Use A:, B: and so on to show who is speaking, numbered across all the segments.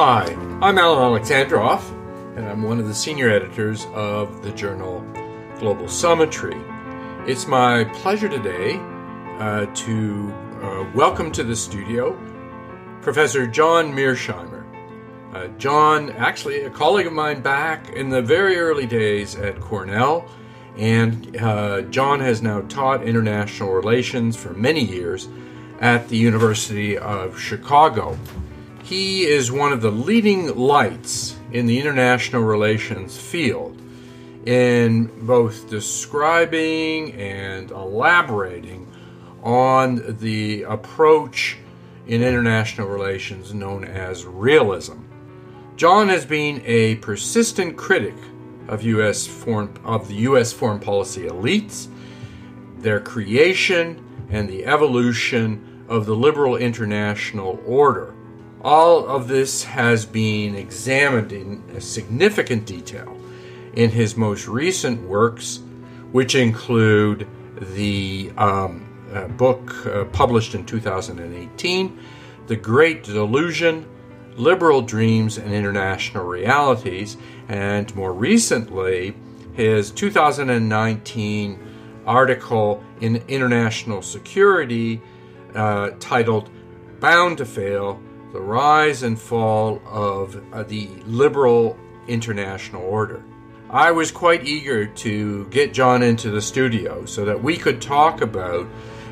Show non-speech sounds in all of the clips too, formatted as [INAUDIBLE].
A: Hi, I'm Alan Alexandroff, and I'm one of the senior editors of the journal Global Summitry. It's my pleasure today uh, to uh, welcome to the studio Professor John Mearsheimer. Uh, John, actually, a colleague of mine back in the very early days at Cornell, and uh, John has now taught international relations for many years at the University of Chicago. He is one of the leading lights in the international relations field in both describing and elaborating on the approach in international relations known as realism. John has been a persistent critic of US foreign of the US foreign policy elites, their creation and the evolution of the liberal international order. All of this has been examined in significant detail in his most recent works, which include the um, uh, book uh, published in 2018, The Great Delusion Liberal Dreams and International Realities, and more recently, his 2019 article in International Security uh, titled Bound to Fail the rise and fall of uh, the liberal international order. I was quite eager to get John into the studio so that we could talk about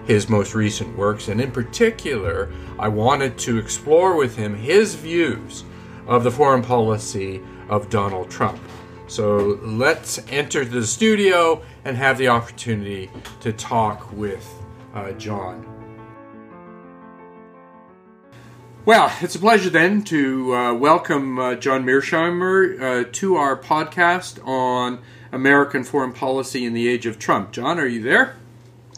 A: his most recent works, and in particular, I wanted to explore with him his views of the foreign policy of Donald Trump. So let's enter the studio and have the opportunity to talk with uh, John. Well, it's a pleasure then to uh, welcome uh, John Mearsheimer uh, to our podcast on American foreign policy in the age of Trump. John, are you there?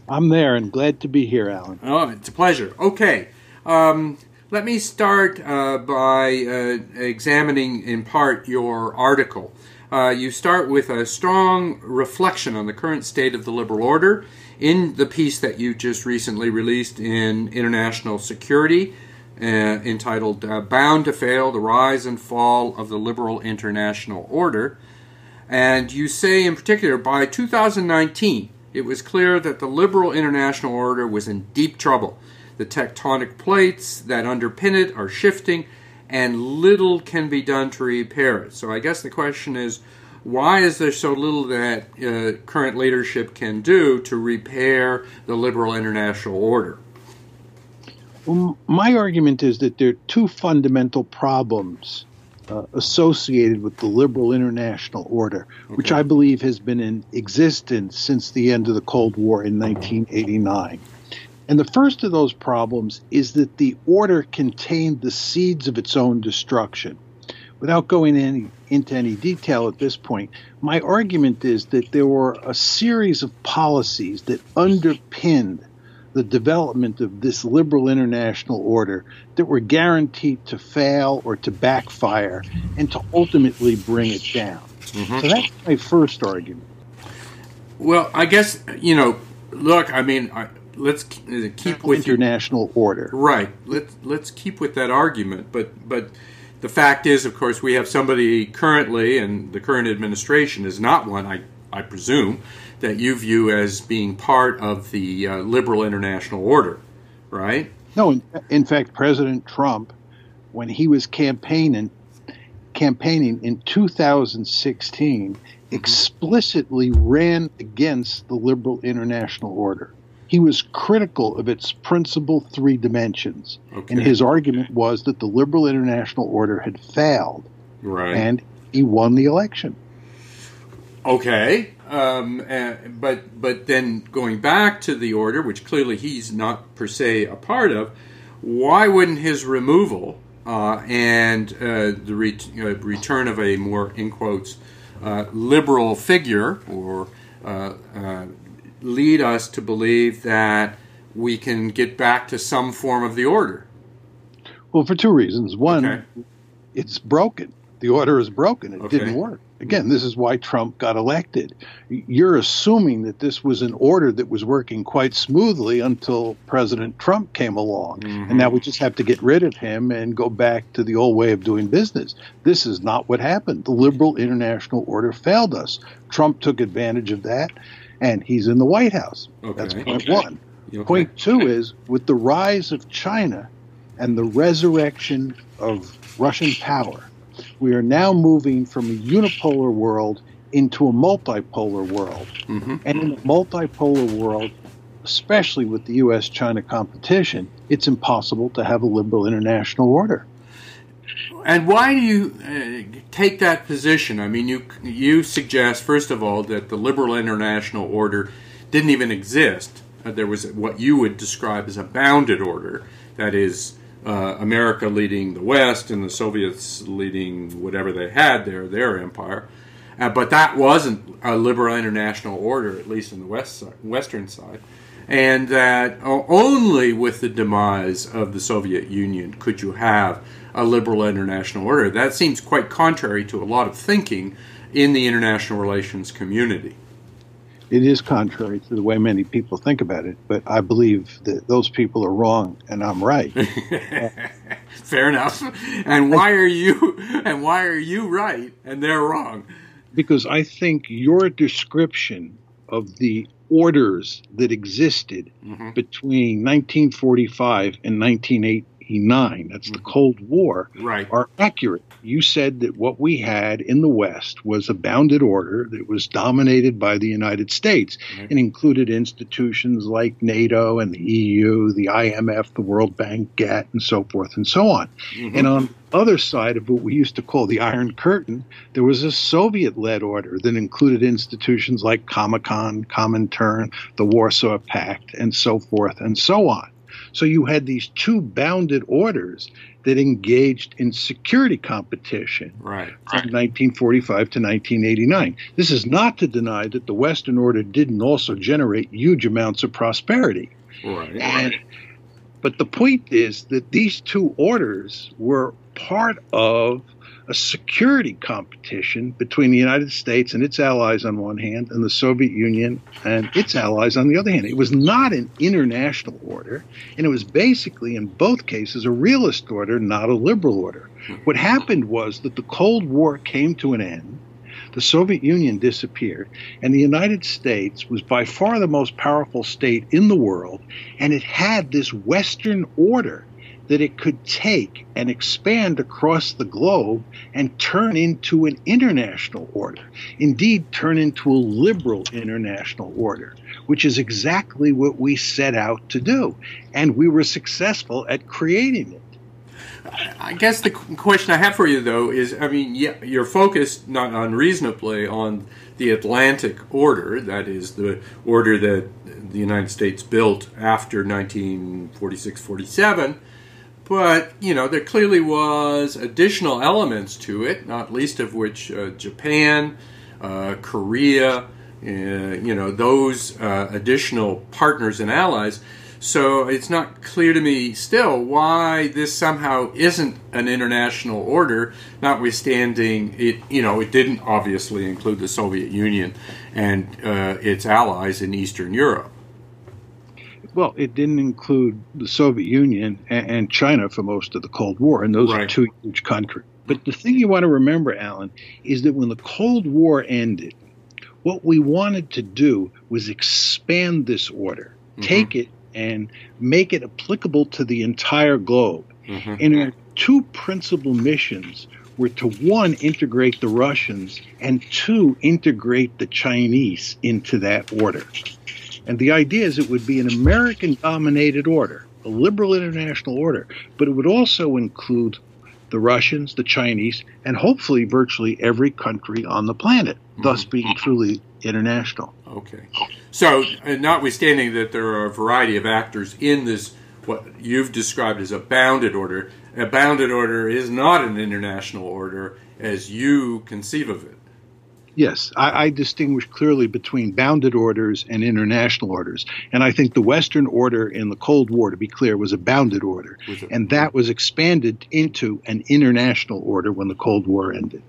B: I'm there and glad to be here, Alan.
A: Oh, it's a pleasure. Okay. Um, let me start uh, by uh, examining in part your article. Uh, you start with a strong reflection on the current state of the liberal order in the piece that you just recently released in International Security entitled uh, Bound to Fail The Rise and Fall of the Liberal International Order. And you say, in particular, by 2019, it was clear that the liberal international order was in deep trouble. The tectonic plates that underpin it are shifting, and little can be done to repair it. So, I guess the question is why is there so little that uh, current leadership can do to repair the liberal international order?
B: Well, my argument is that there are two fundamental problems uh, associated with the liberal international order, okay. which I believe has been in existence since the end of the Cold War in 1989. And the first of those problems is that the order contained the seeds of its own destruction. Without going any, into any detail at this point, my argument is that there were a series of policies that underpinned the development of this liberal international order that were guaranteed to fail or to backfire and to ultimately bring it down. Mm-hmm. So that's my first argument.
A: Well, I guess, you know, look, I mean, let's keep with
B: international
A: your,
B: order.
A: Right. Let's let's keep with that argument, but but the fact is, of course, we have somebody currently, and the current administration is not one, I I presume, that you view as being part of the uh, liberal international order, right?
B: No, in, in, fact, President Trump, when he was campaigning, campaigning in 2016, mm-hmm. explicitly ran against the liberal international order. He was critical of its principal three dimensions, okay. and his argument was that the liberal international order had failed,
A: right?
B: And he won the election.
A: Okay, um, uh, but but then going back to the order, which clearly he's not per se a part of, why wouldn't his removal uh, and uh, the re- uh, return of a more in quotes uh, liberal figure or uh, lead us to believe that we can get back to some form of the order?
B: Well, for two reasons. One, okay. it's broken. the order is broken. It
A: Okay.
B: didn't work. Again, this is why Trump got elected. You're assuming that this was an order that was working quite smoothly until President Trump came along.
A: Mhm.
B: And now we just have to get rid of him and go back to the old way of doing business. This is not what happened. The liberal international order failed us. Trump took advantage of that, and he's in the White House. That's point
C: Okay.
B: one.
A: Okay.
B: Point two is with the rise of China and the resurrection of Russian power, we are now moving from a unipolar world into a multipolar world.
A: Mhm.
B: And in a multipolar world, especially with the US China competition, it's impossible to have a liberal international order.
A: And why do you uh, take that position? I mean, you you suggest first of all that the liberal international order didn't even exist. Uh, there was what you would describe as a bounded order, that is, uh, America leading the West and the Soviets leading whatever they had there, their empire. Uh, but that wasn't a liberal international order, at least in the west side, western side, and that only with the demise of the Soviet Union could you have a liberal international order. That seems quite contrary to a lot of thinking in the international relations community.
B: It is contrary to the way many people think about it, but I believe that those people are wrong and I'm right. [LAUGHS]
A: Fair enough. And why are you and why are you right and they're wrong?
B: because I think your description of the orders that existed
A: Mhm.
B: between 1945 and 1989, that's the Cold War,
A: Right.
B: are accurate. You said that what we had in the West was a bounded order that was dominated by the United States
A: Right.
B: and included institutions like NATO and the EU, the IMF, the World Bank, GATT, and so forth and so on.
A: Mhm.
B: And on the other side of what we used to call the Iron Curtain, there was a Soviet led order that included institutions like Comecon, Comintern, the Warsaw Pact, and so forth and so on. So you had these two bounded orders that engaged in security competition
A: Right.
B: from 1945 to 1989. This is not to deny that the Western order didn't also generate huge amounts of prosperity.
A: Right.
B: And, but the point is that these two orders were part of a security competition between the United States and its allies on one hand, and the Soviet Union and its allies on the other hand. It was not an international order, and it was basically, in both cases, a realist order, not a liberal order. What happened was that the Cold War came to an end. The Soviet Union disappeared, and the United States was by far the most powerful state in the world, and it had this Western order that it could take and expand across the globe and turn into an international order. Indeed, turn into a liberal international order, which is exactly what we set out to do. And we were successful at creating it.
A: I guess the question I have for you, though, is I mean, yeah, you're focused not unreasonably on the Atlantic Order, that is, the order that the United States built after 1946 47. But, you know, there clearly was additional elements to it, not least of which uh, Japan, uh, Korea, uh, you know, those uh, additional partners and allies. So it's not clear to me still why this somehow isn't an international order, notwithstanding it, you know, it didn't obviously include the Soviet Union and uh, its allies in Eastern Europe.
B: Well, it didn't include the Soviet Union and, and China for most of the Cold War, and those are two huge countries. But the thing you want to remember, Alan, is that when the Cold War ended, what we wanted to do was expand this order,
A: Mhm.
B: take it and make it applicable to the entire globe.
A: Mhm.
B: And our two principal missions were to one, integrate the Russians, and two, integrate the Chinese into that order. And the idea is it would be an American dominated order, a liberal international order, but it would also include the Russians, the Chinese, and hopefully virtually every country on the planet, thus being truly international.
A: Okay. So, uh, notwithstanding that there are a variety of actors in this, what you've described as a bounded order, a bounded order is not an international order as you conceive of it.
B: Yes, I, I, distinguish clearly between bounded orders and international orders. And I think the Western order in the Cold War, to be clear, was a bounded order. And that was expanded into an international order when the Cold War ended.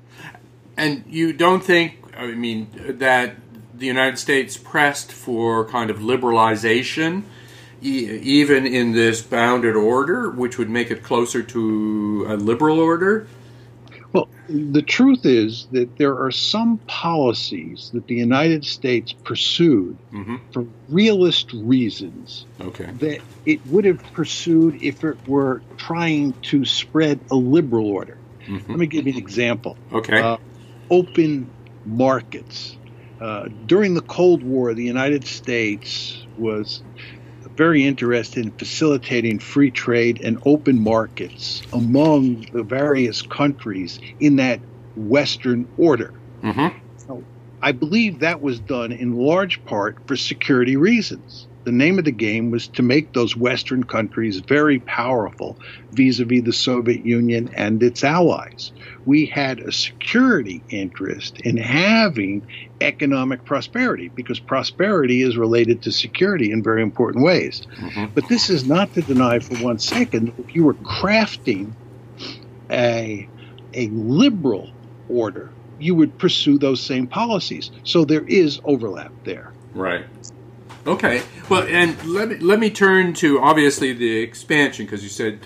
A: And you don't think, I mean, that the United States pressed for kind of liberalization, e- even in this bounded order, which would make it closer to a liberal order?
B: Well, the truth is that there are some policies that the United States pursued mm-hmm. for realist reasons
A: okay.
B: that it would have pursued if it were trying to spread a liberal order. Mm-hmm. Let me give you an example.
A: Okay. Uh,
B: open markets. Uh, during the Cold War, the United States was very interested in facilitating free trade and open markets among the various countries in that Western order.
A: Mm-hmm.
B: So I believe that was done in large part for security reasons the name of the game was to make those Western countries very powerful vis a vis the Soviet Union and its allies. We had a security interest in having economic prosperity because prosperity is related to security in very important ways. Mm-hmm. But this is not to deny for one second that if you were crafting a, a liberal order, you would pursue those same policies. So there is overlap there.
A: Right. Okay. Well, and let me let me turn to obviously the expansion because you said,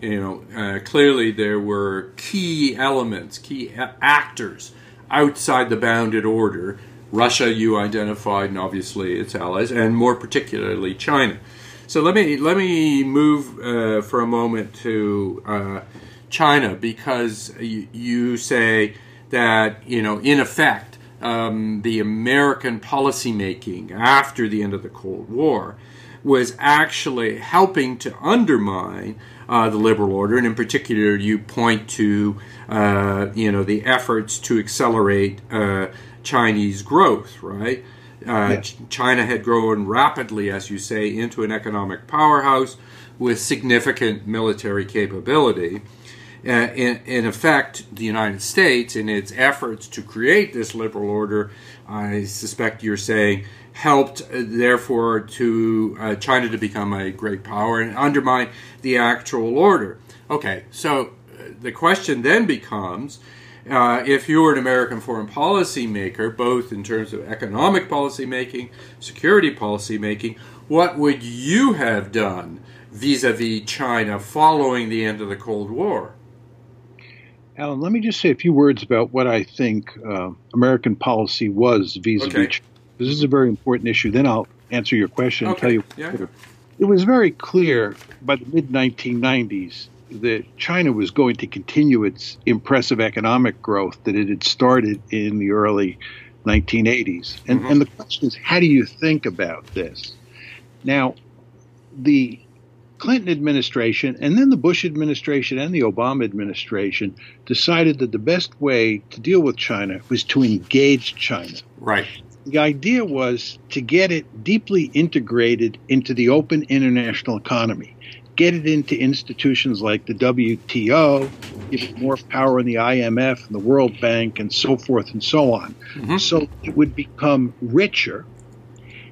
A: you know, uh, clearly there were key elements, key actors outside the bounded order. Russia, you identified, and obviously its allies, and more particularly China. So let me let me move uh, for a moment to uh, China because you say that you know in effect um, the American policymaking after the end of the Cold War was actually helping to undermine uh, the liberal order, and in particular, you point to uh, you know the efforts to accelerate uh, Chinese growth, right? Uh, yes. China had grown rapidly, as you say, into an economic powerhouse with significant military capability. Uh, in, in, effect, the United States, in its efforts to create this liberal order, I suspect you're saying, helped, uh, therefore, to uh, China to become a great power and undermine the actual order. Okay, so uh, the question then becomes. Uh, if you were an American foreign policy maker, both in terms of economic policy making, security policy making, what would you have done vis a vis China following the end of the Cold War?
B: Alan, let me just say a few words about what I think uh, American policy was vis-a-vis. Okay. This is a very important issue. Then I'll answer your question
A: okay.
B: and tell you.
A: Yeah.
B: It was very clear by the mid 1990s that China was going to continue its impressive economic growth that it had started in the early 1980s. And, mm-hmm. and the question is, how do you think about this? Now, the Clinton administration and then the Bush administration and the Obama administration decided that the best way to deal with China was to engage China.
A: Right.
B: The idea was to get it deeply integrated into the open international economy, get it into institutions like the WTO, give it more power in the IMF and the World Bank and so forth and so on. Mm-hmm. So it would become richer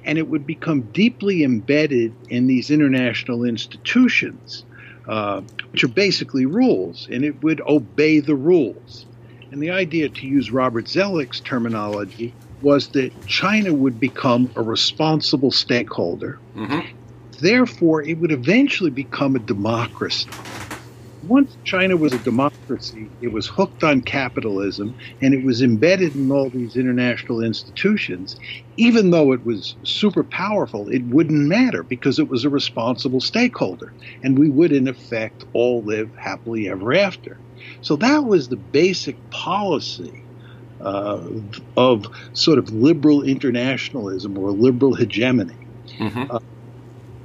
B: and it would become deeply embedded in these international institutions, uh, which are basically rules, and it would obey the rules. And the idea, to use Robert Zoellick's terminology, was that China would become a responsible stakeholder. Mm-hmm. Therefore, it would eventually become a democracy once China was a democracy, it was hooked on capitalism and it was embedded in all these international institutions. Even though it was super powerful, it wouldn't matter because it was a responsible stakeholder. And we would, in effect, all live happily ever after. So that was the basic policy uh, of sort of liberal internationalism or liberal hegemony. Mm-hmm. Uh,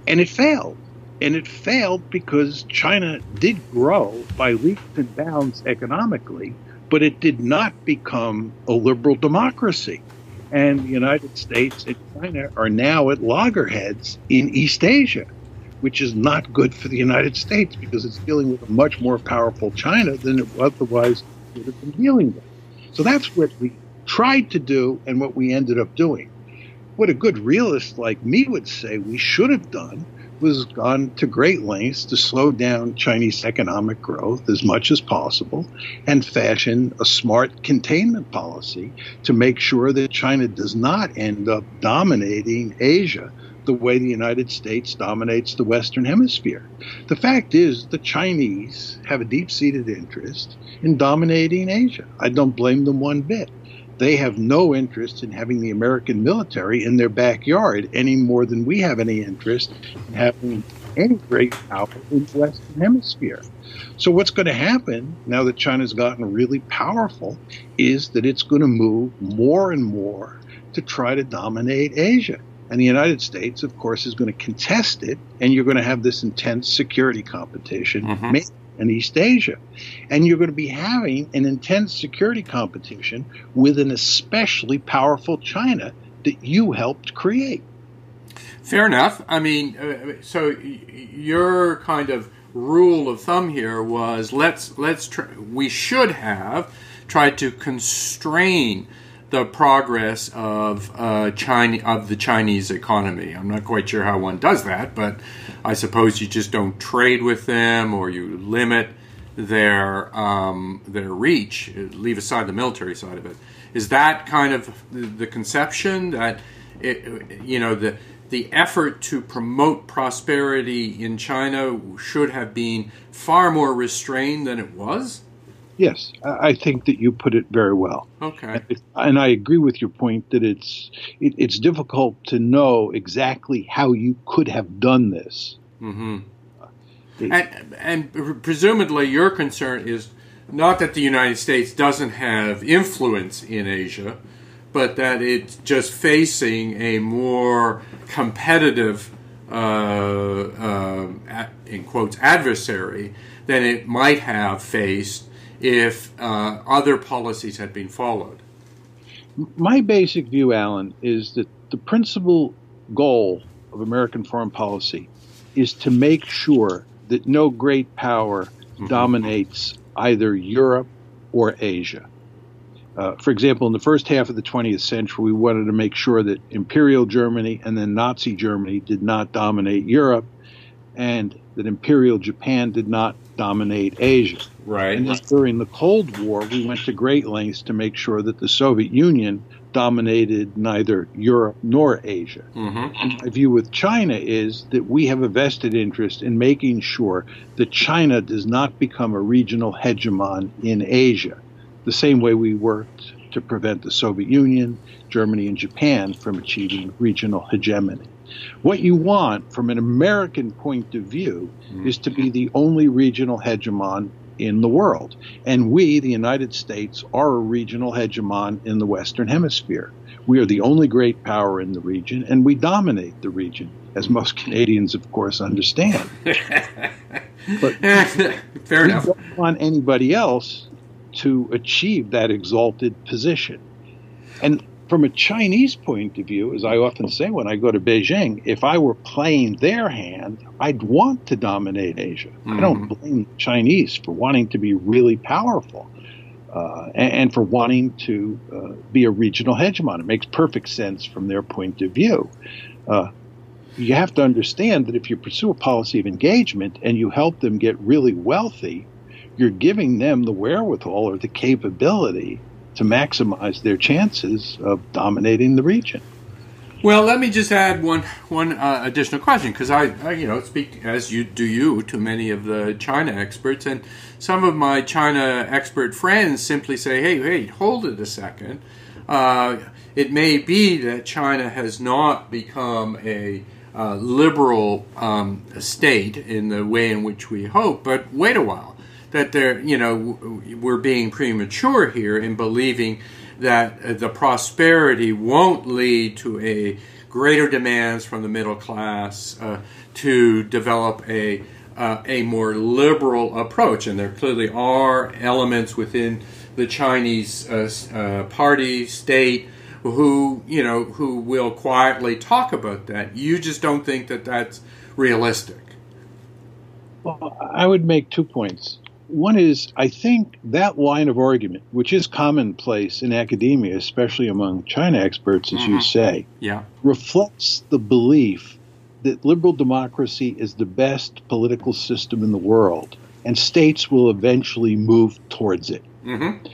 B: and it failed and it failed because China did grow by leaps and bounds economically, but it did not become a liberal democracy. And the United States and China are now at loggerheads in East Asia, which is not good for the United States because it's dealing with a much more powerful China than it otherwise would have been dealing with. So that's what we tried to do and what we ended up doing. What a good realist like me would say we should have done was gone to great lengths to slow down Chinese economic growth as much as possible and fashion a smart containment policy to make sure that China does not end up dominating Asia the way the United States dominates the Western Hemisphere. The fact is, the Chinese have a deep seated interest in dominating Asia. I don't blame them one bit. They have no interest in having the American military in their backyard any more than we have any interest in having any great power in the Western Hemisphere. So, what's going to happen now that China's gotten really powerful is that it's going to move more and more to try to dominate Asia. And the United States, of course, is going to contest it, and you're going to have this intense security competition mm-hmm. In East Asia. And you're going to be having an intense security competition with an especially powerful China that you helped create.
A: Fair enough. I mean, uh, so your kind of rule of thumb here was let's let's try, we should have tried to constrain the progress of uh, China of the Chinese economy. I'm not quite sure how one does that, but I suppose you just don't trade with them or you limit their um, their reach. Leave aside the military side of it. Is that kind of the, conception that it, you know the the effort to promote prosperity in China should have been far more restrained than it was?
B: Yes, I think that you put it very well.
A: Okay,
B: and I agree with your point that it's it, it's difficult to know exactly how you could have done this.
A: Mm-hmm. and, and presumably, your concern is not that the United States doesn't have influence in Asia, but that it's just facing a more competitive, uh, uh, in quotes, adversary than it might have faced if uh, other policies had been followed?
B: My basic view, Alan, is that the principal goal of American foreign policy is to make sure that no great power mm-hmm. dominates either Europe or Asia. Uh, for example, in the first half of the 20th century, we wanted to make sure that Imperial Germany and then Nazi Germany did not dominate Europe, and that Imperial Japan did not dominate Asia.
A: Right.
B: And during the Cold War, we went to great lengths to make sure that the Soviet Union dominated neither Europe nor Asia.
A: Mm-hmm.
B: My view with China is that we have a vested interest in making sure that China does not become a regional hegemon in Asia, the same way we worked to prevent the Soviet Union, Germany, and Japan from achieving regional hegemony. What you want from an American point of view mm-hmm. is to be the only regional hegemon in the world. And we, the United States, are a regional hegemon in the Western Hemisphere. We are the only great power in the region, and we dominate the region, as most [LAUGHS] Canadians, of course, understand. [LAUGHS]
A: but [LAUGHS] fair enough.
B: don't want anybody else to achieve that exalted position. And from a Chinese point of view, as I often say when I go to Beijing, if I were playing their hand, I'd want to dominate Asia. Mm-hmm. I don't mm-hmm. blame the Chinese for wanting to be really powerful uh, and, and, for wanting to uh, be a regional hegemon. It makes perfect sense from their point of view. Uh, you have to understand that if you pursue a policy of engagement and you help them get really wealthy, you're giving them the wherewithal or the capability to maximize their chances of dominating the region.
A: Well, let me just add one one uh, additional question because I, I, you know, speak as you do you to many of the China experts, and some of my China expert friends simply say, "Hey, hey, hold it a second. Uh, it may be that China has not become a uh, liberal um, state in the way in which we hope, but wait a while." That they're, you know, we're being premature here in believing that uh, the prosperity won't lead to a greater demands from the middle class uh, to develop a uh, a more liberal approach, and there clearly are elements within the Chinese uh, uh, party state who you know who will quietly talk about that. You just don't think that that's realistic.
B: Well, I would make two points. One is, I think that line of argument, which is commonplace in academia, especially among China experts, as mm-hmm. you say,
A: yeah.
B: reflects the belief that liberal democracy is the best political system in the world, and states will eventually move towards it.
A: Mm-hmm.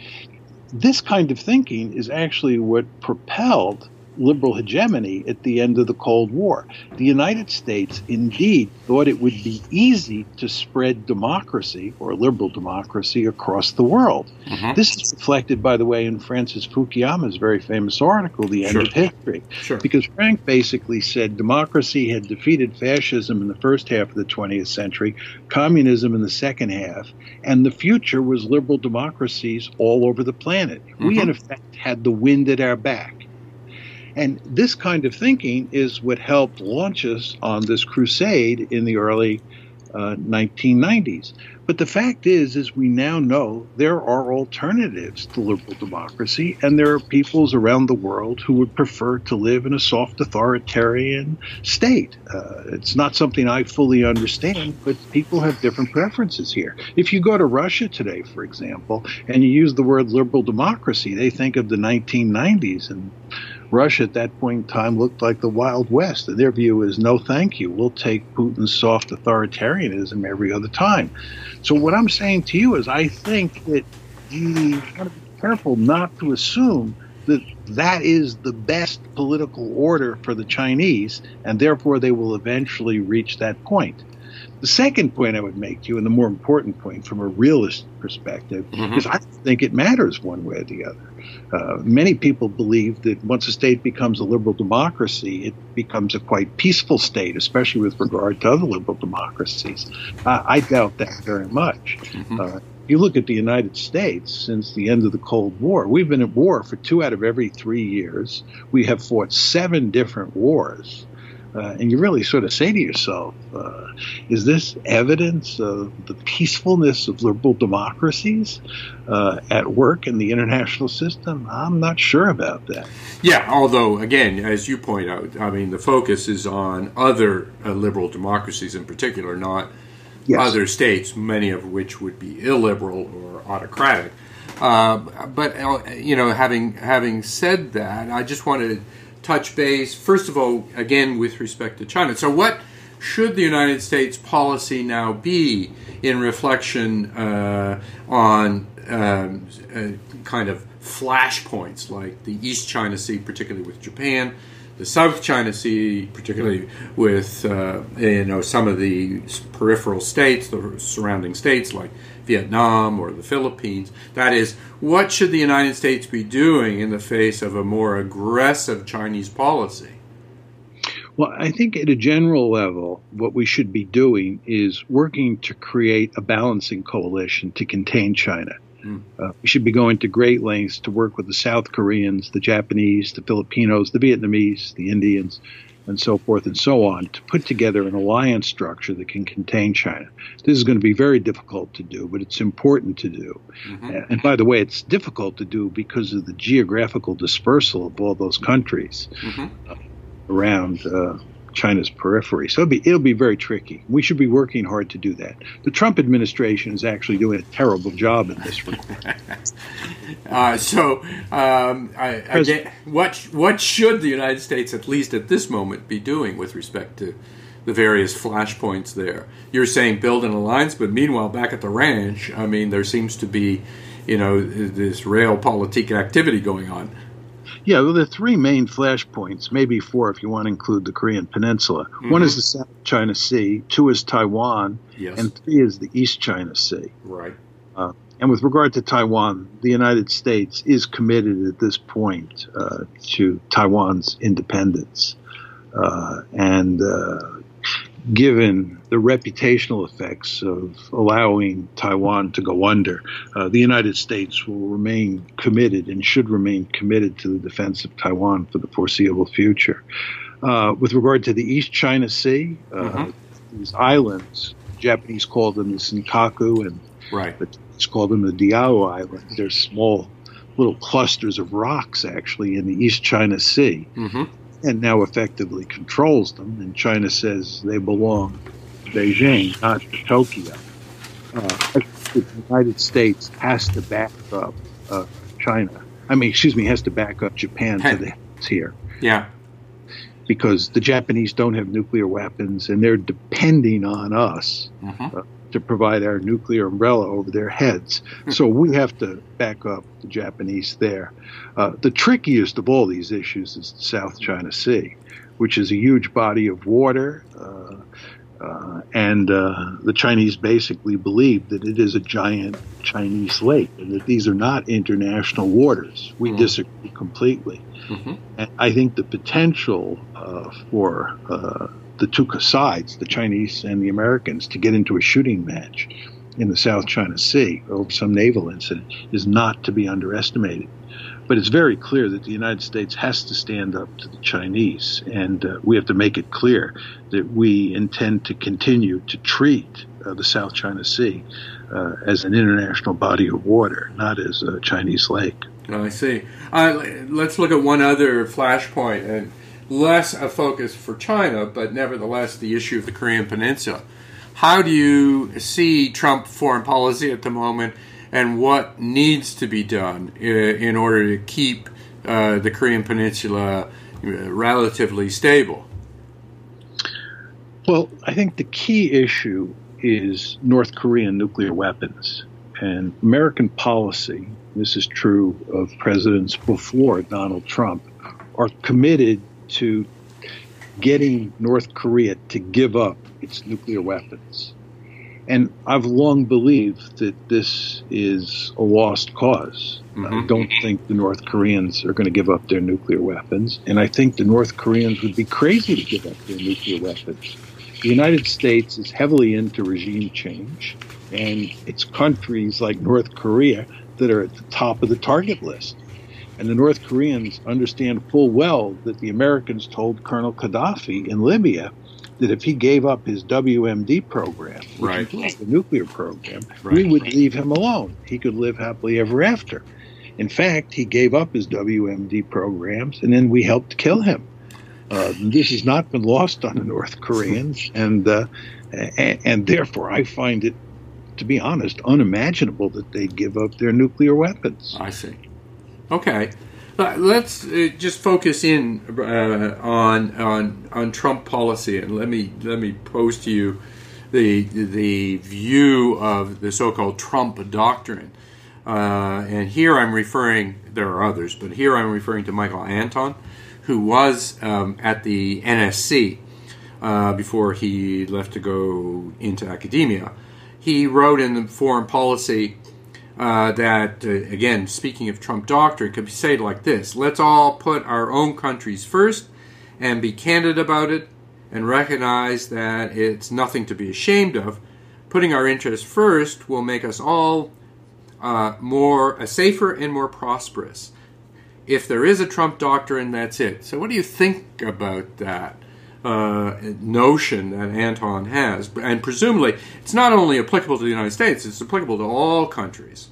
B: This kind of thinking is actually what propelled liberal hegemony at the end of the Cold War. The United States indeed thought it would be easy to spread democracy or liberal democracy across the world. Mm-hmm. This is reflected, by the way, in Francis Fukuyama's very famous article, The End sure. of History.
A: Sure.
B: Because Frank basically said democracy had defeated fascism in the first half of the 20th century, communism in the second half, and the future was liberal democracies all over the planet. Mm-hmm. We, in effect, had the wind at our back. And this kind of thinking is what helped launch us on this crusade in the early uh, 1990s. But the fact is, is we now know there are alternatives to liberal democracy, and there are peoples around the world who would prefer to live in a soft authoritarian state. Uh, it's not something I fully understand, but people have different preferences here. If you go to Russia today, for example, and you use the word liberal democracy, they think of the 1990s and Russia at that point in time looked like the Wild West. And their view is no, thank you. We'll take Putin's soft authoritarianism every other time. So, what I'm saying to you is, I think that you want to be careful not to assume that that is the best political order for the Chinese, and therefore they will eventually reach that point. The second point I would make to you, and the more important point from a realist perspective, mm-hmm. is I think it matters one way or the other. Uh, many people believe that once a state becomes a liberal democracy, it becomes a quite peaceful state, especially with regard to other liberal democracies. Uh, I doubt that very much. Mm-hmm. Uh, you look at the United States since the end of the Cold War, we've been at war for two out of every three years. We have fought seven different wars. Uh, and you really sort of say to yourself, uh, is this evidence of the peacefulness of liberal democracies uh, at work in the international system? I'm not sure about that.
A: Yeah, although, again, as you point out, I mean, the focus is on other uh, liberal democracies in particular, not yes. other states, many of which would be illiberal or autocratic. Uh, but, uh, you know, having, having said that, I just wanted to touch base, first of all, again, with respect to China. So, what should the United States policy now be in reflection uh, on um, uh, kind of flashpoints like the East China Sea, particularly with Japan, the South China Sea, particularly with uh, you know some of the peripheral states, the surrounding states like Vietnam or the Philippines. That is, what should the United States be doing in the face of a more aggressive Chinese policy?
B: Well, I think at a general level, what we should be doing is working to create a balancing coalition to contain China. Mm. Uh, we should be going to great lengths to work with the South Koreans, the Japanese, the Filipinos, the Vietnamese, the Indians, and so forth and so on to put together an alliance structure that can contain China. This is going to be very difficult to do, but it's important to do. Mm-hmm. And by the way, it's difficult to do because of the geographical dispersal of all those countries mm-hmm. around uh, China's periphery. So it'll be, it'll be very tricky. We should be working hard to do that. The Trump administration is actually doing a terrible job in this regard. [LAUGHS]
A: uh, so, um, I, again, what what should the United States, at least at this moment, be doing with respect to the various flashpoints there? You're saying build an alliance, but meanwhile, back at the ranch, I mean, there seems to be, you know, this realpolitik activity going on.
B: Yeah, well, there are three main flashpoints, maybe four if you want to include the Korean Peninsula. Mm-hmm. One is the South China Sea, two is Taiwan,
A: yes.
B: and three is the East China Sea.
A: Right.
B: Uh, and with regard to Taiwan, the United States is committed at this point uh, to Taiwan's independence. Uh, and uh, given the reputational effects of allowing Taiwan to go under, uh, the United States will remain committed and should remain committed to the defense of Taiwan for the foreseeable future. Uh, with regard to the East China Sea, uh, mm-hmm. these islands, the Japanese call them the Senkaku, and
A: right.
B: the Chinese call them the Diaoyu Islands. They're small little clusters of rocks, actually, in the East China Sea.
A: Mm-hmm
B: and now effectively controls them. And China says they belong to Beijing, not to Tokyo. Uh, the United States has to back up uh, China. I mean, excuse me, has to back up Japan to the heads here.
A: Yeah.
B: Because the Japanese don't have nuclear weapons and they're depending on us
A: Mhm.
B: uh, to provide our nuclear umbrella over their heads. so we have to back up the Japanese there. Uh, the trickiest of all these issues is the South China Sea, which is a huge body of water. Uh, uh, and uh, the Chinese basically believe that it is a giant Chinese lake and that these are not international waters. We
A: Mhm.
B: disagree completely.
A: Mhm.
B: And I think the potential uh, for uh, the two sides, the Chinese and the Americans, to get into a shooting match in the South China Sea over some naval incident is not to be underestimated. But it's very clear that the United States has to stand up to the Chinese, and uh, we have to make it clear that we intend to continue to treat uh, the South China Sea uh, as an international body of water, not as a Chinese lake.
A: I see. Uh, let's look at one other flashpoint, and less a focus for China, but nevertheless the issue of the Korean Peninsula. How do you see Trump foreign policy at the moment, and what needs to be done in order to keep uh, the Korean Peninsula uh, relatively stable?
B: Well, I think the key issue is North Korean nuclear weapons. And American policy, this is true of presidents before Donald Trump, are committed to getting North Korea to give up its nuclear weapons. And I've long believed that this is a lost because I
A: Mhm.
B: don't think the North Koreans are going to give up their nuclear weapons. And I think the North Koreans would be crazy to give up their nuclear weapons. The United States is heavily into regime change, and it's countries like North Korea that are at the top of the target list. And the North Koreans understand full well that the Americans told Colonel Gaddafi in Libya that if he gave up his WMD program, which
A: Right.
B: includes the nuclear program,
A: Right.
B: we would leave him alone. He could live happily ever after. In fact, he gave up his WMD programs, and then we helped kill him. Uh, this has not been lost on the North Koreans, [LAUGHS] and uh, and, and therefore I find it, to be honest, unimaginable that they'd give up their nuclear weapons.
A: I see. Okay, Uh, let's uh, just focus in uh, on on on Trump policy, and let me let me pose to you the the view of the so-called Trump doctrine. Uh, and here I'm referring. There are others, but here I'm referring to Michael Anton, who was um, at the NSC uh, before he left to go into academia. He wrote in the Foreign Policy uh, that, uh, again, speaking of Trump doctrine, could be said like this Let's all put our own countries first and be candid about it and recognize that it's nothing to be ashamed of. Putting our interests first will make us all uh, more uh, safer and more prosperous. If there is a Trump doctrine, that's it. So, what do you think about that uh, notion that Anton has? And presumably, it's not only applicable to the United States; it's applicable to all countries.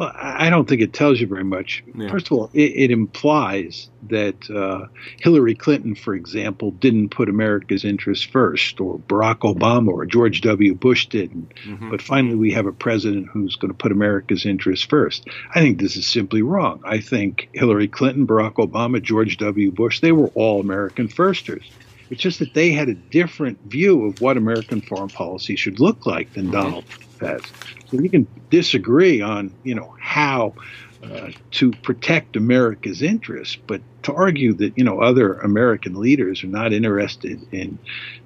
B: Well, I don't think it tells you very much.
A: Yeah.
B: First of all, it, it implies that uh, Hillary Clinton, for example, didn't put America's interests first, or Barack Obama or George W. Bush didn't.
A: Mhm.
B: But finally, we have a president who's going to put America's interests first. I think this is simply wrong. I think Hillary Clinton, Barack Obama, George W. Bush, they were all American firsters. It's just that they had a different view of what American foreign policy should look like than Donald Trump has. So we can disagree on, you know, how uh, to protect America's interests, but to argue that you know other American leaders are not interested in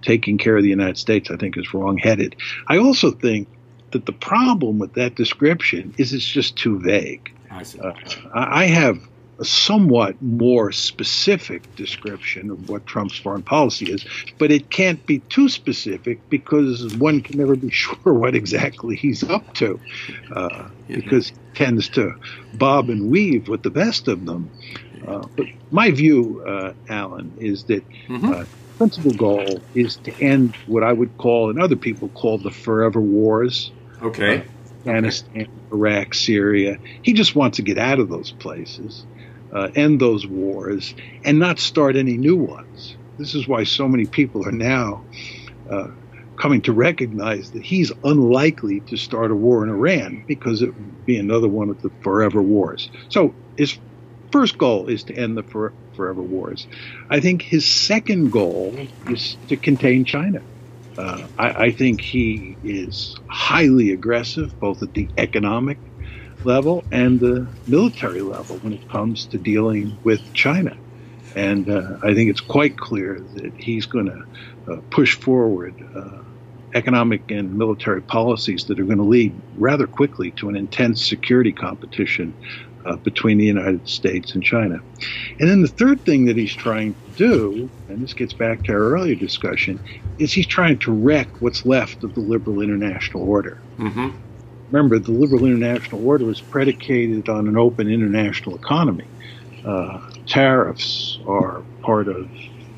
B: taking care of the United States, I think is wrongheaded. I also think that the problem with that description is it's just too vague.
A: I.
B: Uh, I have a somewhat more specific description of what Trump's foreign policy is, but it can't be too specific because one can never be [LAUGHS] sure what exactly he's up to, uh, because he tends to bob and weave with the best of them. Uh, but my view, uh, Alan, is that
A: Mhm.
B: uh, principal goal is to end what I would call, and other people call, the forever wars.
A: okay.
B: Afghanistan, Iraq, Syria. He just wants to get out of those places, uh, end those wars, and not start any new ones. This is why so many people are now uh, coming to recognize that he's unlikely to start a war in Iran because it would be another one of the forever wars. So his first goal is to end the for, forever wars. I think his second goal is to contain China. Uh, I, I think he is highly aggressive, both at the economic level and the military level when it comes to dealing with China. And uh, I think it's quite clear that he's going to uh, push forward uh, economic and military policies that are going to lead rather quickly to an intense security competition uh, between the United States and China. And then the third thing that he's trying to do, and this gets back to our earlier discussion, is he's trying to wreck what's left of the liberal international order. Mm-hmm. Remember, the liberal international order was predicated on an open international economy. Uh, tariffs are part of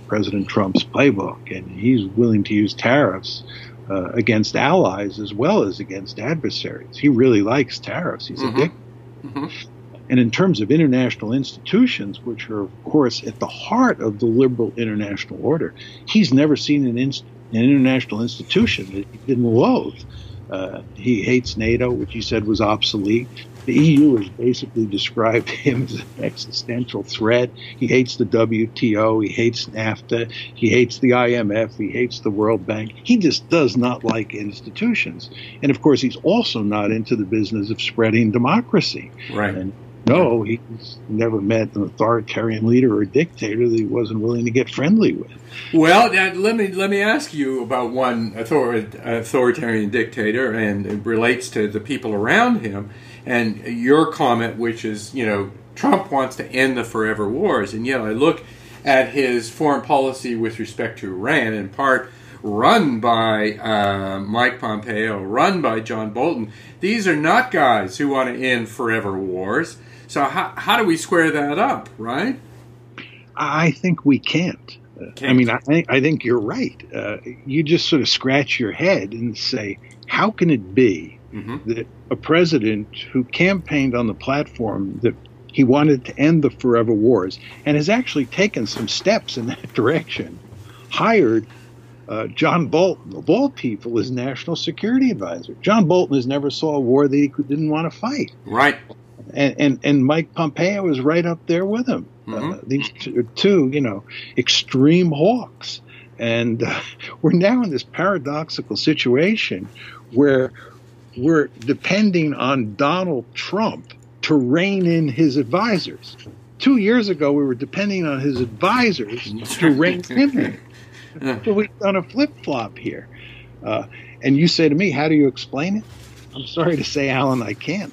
B: President Trump's playbook, and he's willing to use tariffs uh, against allies as well as against adversaries. He really likes tariffs. He's mm-hmm. addicted. Mm-hmm. And in terms of international institutions, which are, of course, at the heart of the liberal international order, he's never seen an, inst- an international institution that he didn't loathe. Uh, he hates NATO, which he said was obsolete. The EU has basically described [LAUGHS] him as an existential threat. He hates the WTO. He hates NAFTA. He hates the IMF. He hates the World Bank. He just does not like institutions. And of course, he's also not into the business of spreading democracy.
A: Right.
B: And no, he's never met an authoritarian leader or dictator that he wasn't willing to get friendly with.
A: Well, let me let me ask you about one author, authoritarian dictator, and it relates to the people around him. And your comment, which is, you know, Trump wants to end the forever wars, and yet I look at his foreign policy with respect to Iran, in part run by uh, Mike Pompeo, run by John Bolton. These are not guys who want to end forever wars. So how, how do we square that up, right?
B: I think we can't. can't. I mean, I, I think you're right. Uh, you just sort of scratch your head and say, how can it be mm-hmm. that a president who campaigned on the platform that he wanted to end the forever wars and has actually taken some steps in that [LAUGHS] direction, hired uh, John Bolton, of all people, as national security advisor. John Bolton has never saw a war that he didn't want to fight.
A: Right
B: and, and, and Mike Pompeo is right up there with him. Uh, mm-hmm. Uh, these two, two, you know, extreme hawks. And uh, [LAUGHS] we're now in this paradoxical situation where we're depending on Donald Trump to rein in his advisors. Two years ago, we were depending on his advisors [LAUGHS] to rein him in. [LAUGHS] So we've done a flip flop here. Uh, and you say to me, how do you explain it? I'm sorry to say, Alan, I can't.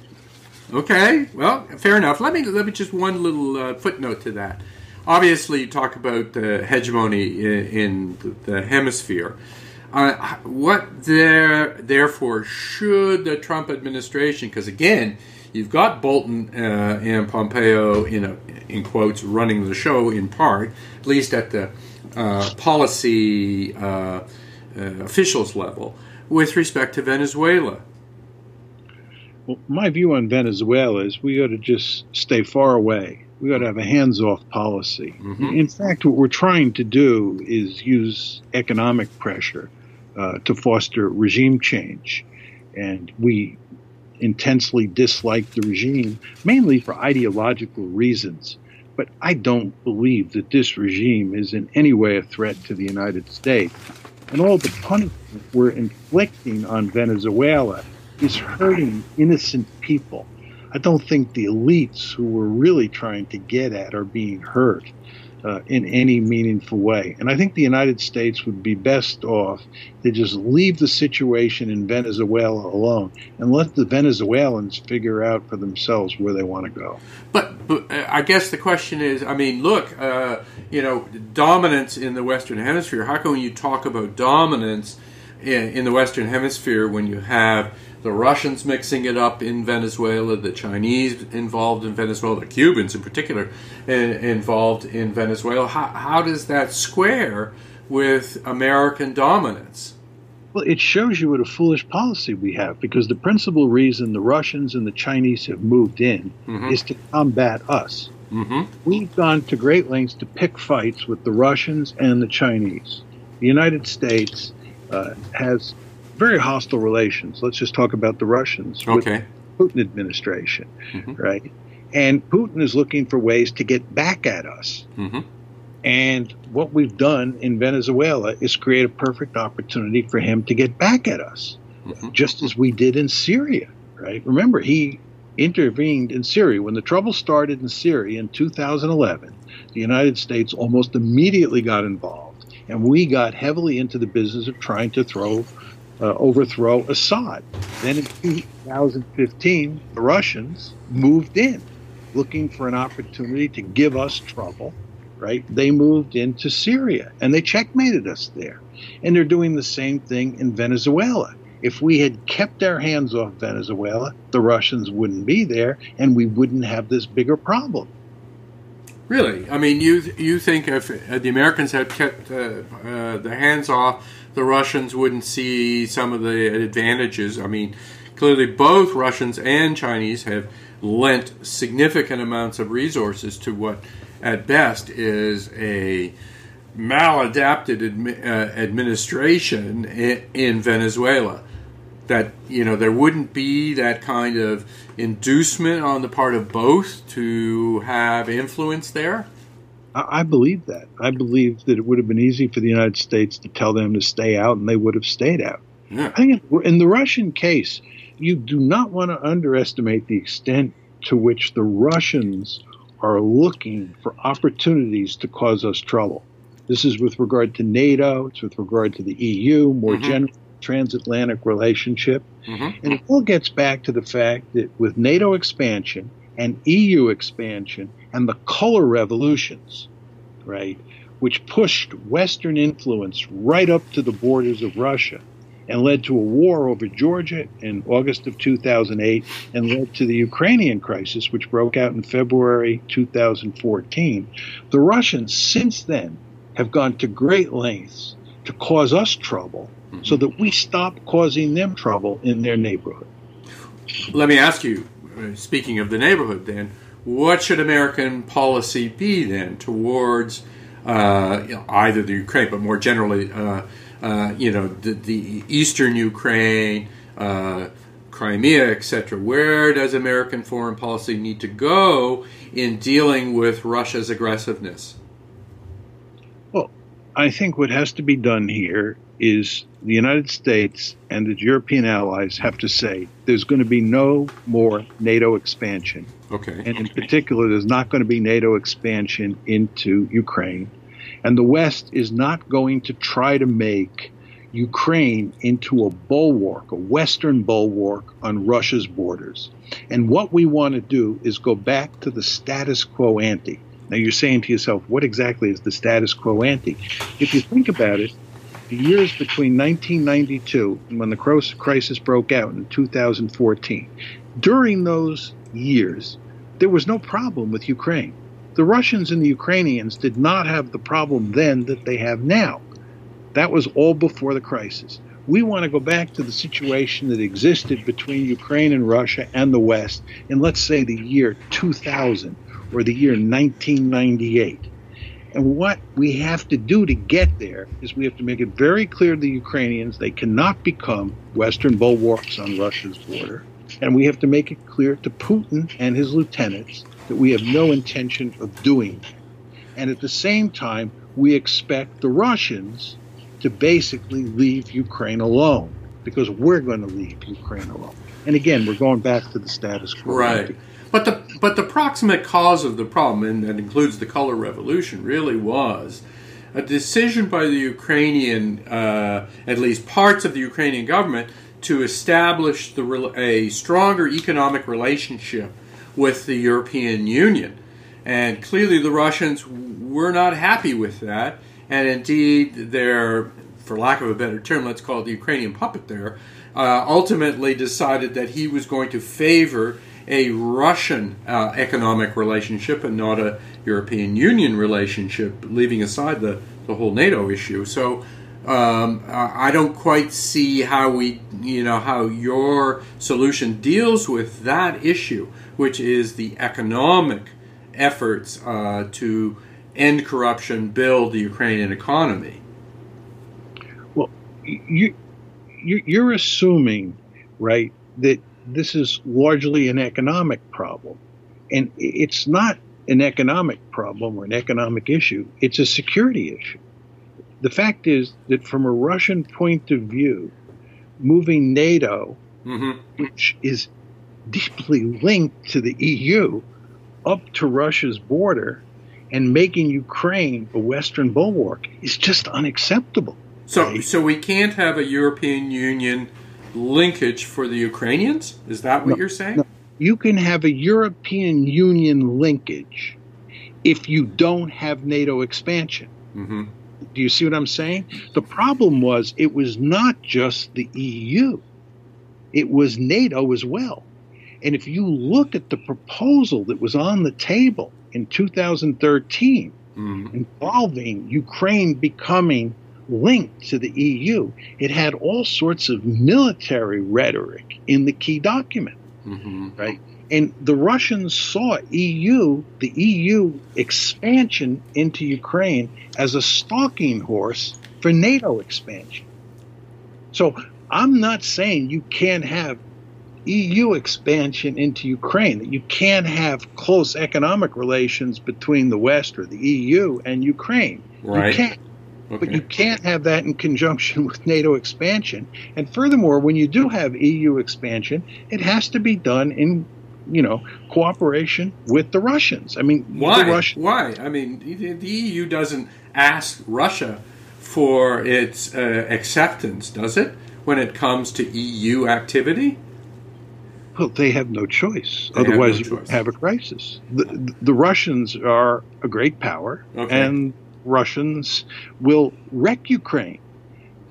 A: Okay, well, fair enough. Let me let me just one little uh, footnote to that. Obviously, you talk about uh, hegemony in, in, the hemisphere. Uh, what there, therefore, should the Trump administration? Because again, you've got Bolton uh, and Pompeo, in a, in quotes, running the show in part, at least at the uh, policy uh, officials level, with respect to Venezuela.
B: Well, my view on Venezuela is we ought to just stay far away. We ought to have a hands off policy. Mm-hmm. In fact, what we're trying to do is use economic pressure uh, to foster regime change. And we intensely dislike the regime, mainly for ideological reasons. But I don't believe that this regime is in any way a threat to the United States. And all the punishment we're inflicting on Venezuela is hurting innocent people. I don't think the elites who we're really trying to get at are being hurt uh, in any meaningful way. And I think the United States would be best off to just leave the situation in Venezuela alone and let the Venezuelans figure out for themselves where they want to go.
A: But, but uh, I guess the question is I mean, look, uh, you know, dominance in the Western Hemisphere, how can you talk about dominance in, in the Western Hemisphere when you have the Russians mixing it up in Venezuela, the Chinese involved in Venezuela, the Cubans in particular involved in Venezuela. How, how does that square with American dominance?
B: Well, it shows you what a foolish policy we have because the principal reason the Russians and the Chinese have moved in mm-hmm. is to combat us. Mm-hmm. We've gone to great lengths to pick fights with the Russians and the Chinese. The United States uh, has very hostile relations. Let's just talk about the Russians.
A: Okay.
B: Putin administration, mm-hmm. right? And Putin is looking for ways to get back at us. Mm-hmm. And what we've done in Venezuela is create a perfect opportunity for him to get back at us, mm-hmm. just as we did in Syria, right? Remember, he intervened in Syria. When the trouble started in Syria in 2011, the United States almost immediately got involved, and we got heavily into the business of trying to throw uh, overthrow Assad. Then in 2015, the Russians moved in, looking for an opportunity to give us trouble. Right? They moved into Syria and they checkmated us there. And they're doing the same thing in Venezuela. If we had kept our hands off Venezuela, the Russians wouldn't be there and we wouldn't have this bigger problem.
A: Really? I mean, you you think if uh, the Americans had kept uh, uh, their hands off the Russians wouldn't see some of the advantages. I mean, clearly both Russians and Chinese have lent significant amounts of resources to what, at best, is a maladapted admi- uh, administration in, in Venezuela. That you know there wouldn't be that kind of inducement on the part of both to have influence there.
B: I believe that. I believe that it would have been easy for the United States to tell them to stay out, and they would have stayed out. Yeah. I think in the Russian case, you do not want to underestimate the extent to which the Russians are looking for opportunities to cause us trouble. This is with regard to NATO, it's with regard to the EU, more mm-hmm. general transatlantic relationship. Mm-hmm. And it all gets back to the fact that with NATO expansion and EU expansion, and the color revolutions, right, which pushed Western influence right up to the borders of Russia and led to a war over Georgia in August of 2008 and led to the Ukrainian crisis, which broke out in February 2014. The Russians, since then, have gone to great lengths to cause us trouble mm-hmm. so that we stop causing them trouble in their neighborhood.
A: Let me ask you, speaking of the neighborhood, then, what should American policy be then towards uh, you know, either the Ukraine, but more generally, uh, uh, you know, the, the, eastern Ukraine, uh, Crimea, etc. Where does American foreign policy need to go in dealing with Russia's aggressiveness?
B: Well, I think what has to be done here is the United States and its European allies have to say there's going to be no more NATO expansion.
A: Okay.
B: And in particular, there's not going to be NATO expansion into Ukraine. And the West is not going to try to make Ukraine into a bulwark, a Western bulwark on Russia's borders. And what we want to do is go back to the status quo ante. Now, you're saying to yourself, what exactly is the status quo ante? If you think about it, the years between 1992 and when the crisis broke out in 2014, during those years, there was no problem with Ukraine. The Russians and the Ukrainians did not have the problem then that they have now. That was all before the crisis. We want to go back to the situation that existed between Ukraine and Russia and the West in, let's say, the year 2000 or the year 1998. And what we have to do to get there is we have to make it very clear to the Ukrainians they cannot become Western bulwarks on Russia's border. And we have to make it clear to Putin and his lieutenants that we have no intention of doing that. And at the same time, we expect the Russians to basically leave Ukraine alone because we're going to leave Ukraine alone. And again, we're going back to the status quo.
A: Right. But the but the proximate cause of the problem, and that includes the color revolution, really was a decision by the Ukrainian, uh, at least parts of the Ukrainian government, to establish the, a stronger economic relationship with the European Union. And clearly, the Russians were not happy with that, and indeed, their, for lack of a better term, let's call it the Ukrainian puppet there, uh, ultimately decided that he was going to favor a Russian uh, economic relationship and not a European Union relationship, leaving aside the, the whole NATO issue. So um, I don't quite see how we, you know, how your solution deals with that issue, which is the economic efforts uh, to end corruption, build the Ukrainian economy.
B: Well, you, you you're assuming, right, that this is largely an economic problem, and it's not an economic problem or an economic issue. It's a security issue. The fact is that from a Russian point of view, moving NATO,
A: Mm-hmm.
B: which is deeply linked to the EU, up to Russia's border and making Ukraine a Western bulwark is just unacceptable.
A: So,
B: Right.
A: so we can't have a European Union linkage for the Ukrainians. Is that what
B: No,
A: you're saying?
B: no. You can have a European Union linkage if you don't have NATO expansion.
A: Mm-hmm.
B: Do you see what I'm saying? The problem was it was not just the EU, it was NATO as well. And if you look at the proposal that was on the table in 2013
A: Mm-hmm.
B: involving Ukraine becoming linked to the EU, it had all sorts of military rhetoric in the key document
A: Mm-hmm.
B: right? And the Russians saw EU, the EU expansion into Ukraine as a stalking horse for NATO expansion. So I'm not saying you can't have EU expansion into Ukraine, that you can't have close economic relations between the West or the EU and Ukraine.
A: Right.
B: You can't.
A: Okay.
B: But you can't have that in conjunction [LAUGHS] with NATO expansion. And furthermore, when you do have EU expansion, it has to be done in, you know, cooperation with the Russians. I mean,
A: Why? Why? I mean, the EU doesn't ask Russia for its uh, acceptance, does it? When it comes to EU activity,
B: Well, they have no choice.
A: They have no
B: Otherwise, you have a crisis. The, the Russians are a great power,
A: Okay.
B: and Russians will wreck Ukraine.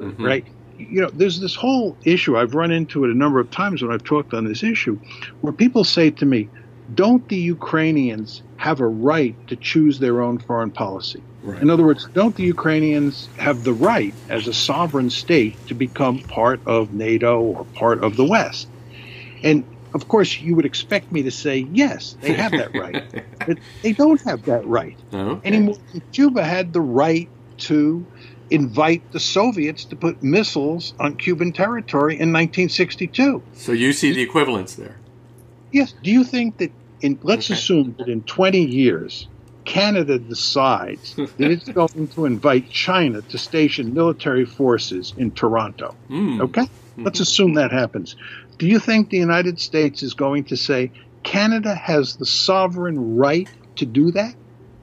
A: Mhm.
B: right? You know, there's this whole issue. I've run into it a number of times when I've talked on this issue, where people say to me, "Don't the Ukrainians have a right to choose their own foreign policy?"
A: Right.
B: In other words, don't the Ukrainians have the right, as a sovereign state, to become part of NATO or part of the West? And of course, you would expect me to say, yes, they have that right. [LAUGHS] but they don't have that right
A: Okay.
B: anymore. Cuba had the right to invite the Soviets to put missiles on Cuban territory in 1962.
A: So you see the equivalence there.
B: Yes. Do you think that in let's
A: Okay.
B: assume that in 20 years Canada decides [LAUGHS] that it's going to invite China to station military forces in Toronto?
A: Mm.
B: Okay? Let's assume that happens. Do you think the United States is going to say Canada has the sovereign right to do that?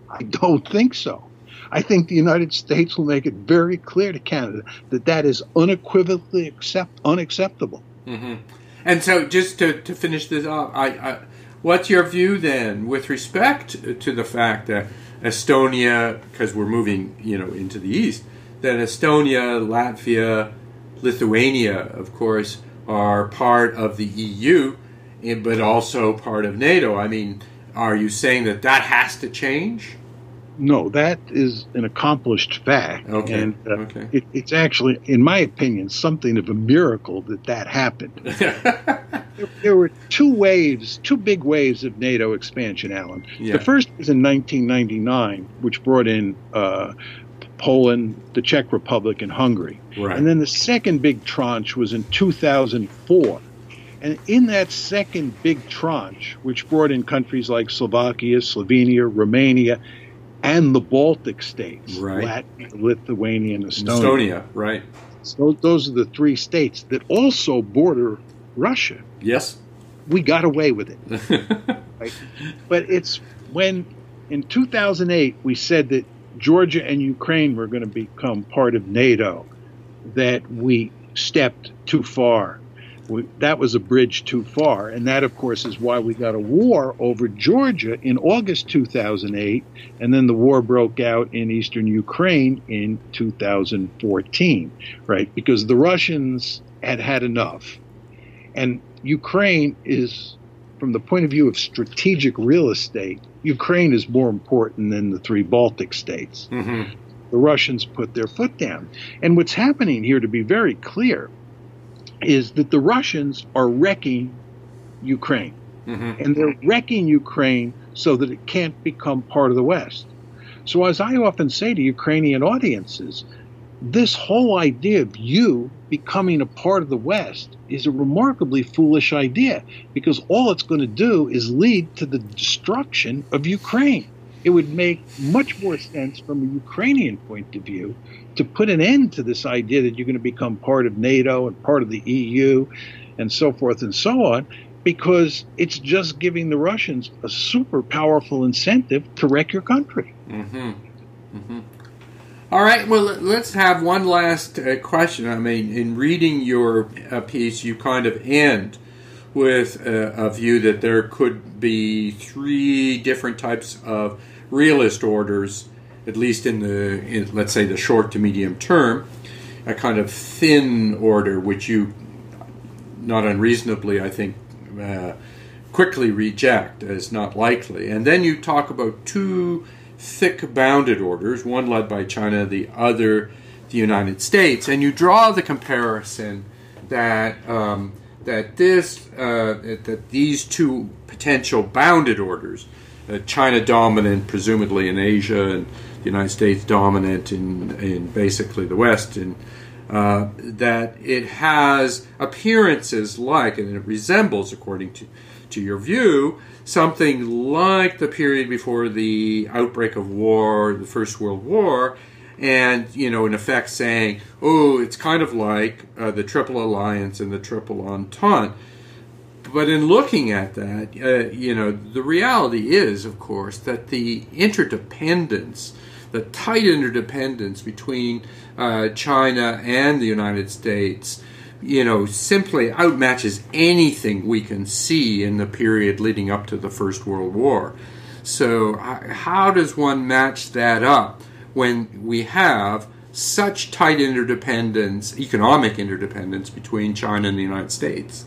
B: I don't think so. I think the United States will make it very clear to Canada that that is unequivocally accept, unacceptable.
A: hmm And so, just to, to finish this off, I, I, what's your view then with respect to the fact that Estonia, because we're moving, you know, into the east, that Estonia, Latvia, Lithuania, of course, are part of the EU, but also part of NATO. I mean, are you saying that that has to change?
B: No, that is an accomplished fact.
A: Okay,
B: And uh,
A: okay.
B: it, it's actually, in my opinion, something of a miracle that that happened. [LAUGHS] there, there were two waves, two big waves of NATO expansion, Alan.
A: Yeah.
B: The first was in 1999, which brought in uh, Poland, the Czech Republic, and Hungary.
A: right.
B: And then the second big tranche was in 2004. And in that second big tranche, which brought in countries like Slovakia, Slovenia, Romania, and the Baltic states,
A: Right.
B: Latvia, Lithuania, and Estonia.
A: Estonia, right?
B: So those are the three states that also border Russia.
A: Yes.
B: We got away with it. [LAUGHS] Right? But it's when in 2008 we said that Georgia and Ukraine were going to become part of NATO that we stepped too far. We, that was a bridge too far. And that, of course, is why we got a war over Georgia in August 2008. And then the war broke out in eastern Ukraine in 2014, right? Because the Russians had had enough. And Ukraine is, from the point of view of strategic real estate, Ukraine is more important than the three Baltic states.
A: hmm
B: The Russians put their foot down. And what's happening here, to be very clear, is that the Russians are wrecking Ukraine.
A: hmm
B: And they're wrecking Ukraine so that it can't become part of the West. So, as I often say to Ukrainian audiences, this whole idea of you becoming a part of the West is a remarkably foolish idea because all it's going to do is lead to the destruction of Ukraine. It would make much more sense from a Ukrainian point of view to put an end to this idea that you're going to become part of NATO and part of the EU and so forth and so on because it's just giving the Russians a super powerful incentive to wreck your country.
A: Mm-hmm. Mm-hmm. All right, well, let's have one last uh, question. I mean, in reading your uh, piece, you kind of end with uh, a view that there could be three different types of realist orders, at least in the, in, let's say, the short to medium term. A kind of thin order, which you, not unreasonably, I think, uh, quickly reject as not likely. And then you talk about two thick bounded orders, one led by China, the other the United States, and you draw the comparison that um, that this uh, that these two potential bounded orders, uh, China dominant presumably in Asia and the United States dominant in in basically the West, and uh, that it has appearances like and it resembles, according to to your view, something like the period before the outbreak of war, the First World War, and you know, in effect, saying, "Oh, it's kind of like uh, the Triple Alliance and the Triple Entente." But in looking at that, uh, you know, the reality is, of course, that the interdependence, the tight interdependence between uh, China and the United States you know, simply outmatches anything we can see in the period leading up to the First World War. So, how does one match that up when we have such tight interdependence, economic interdependence between China and the United States?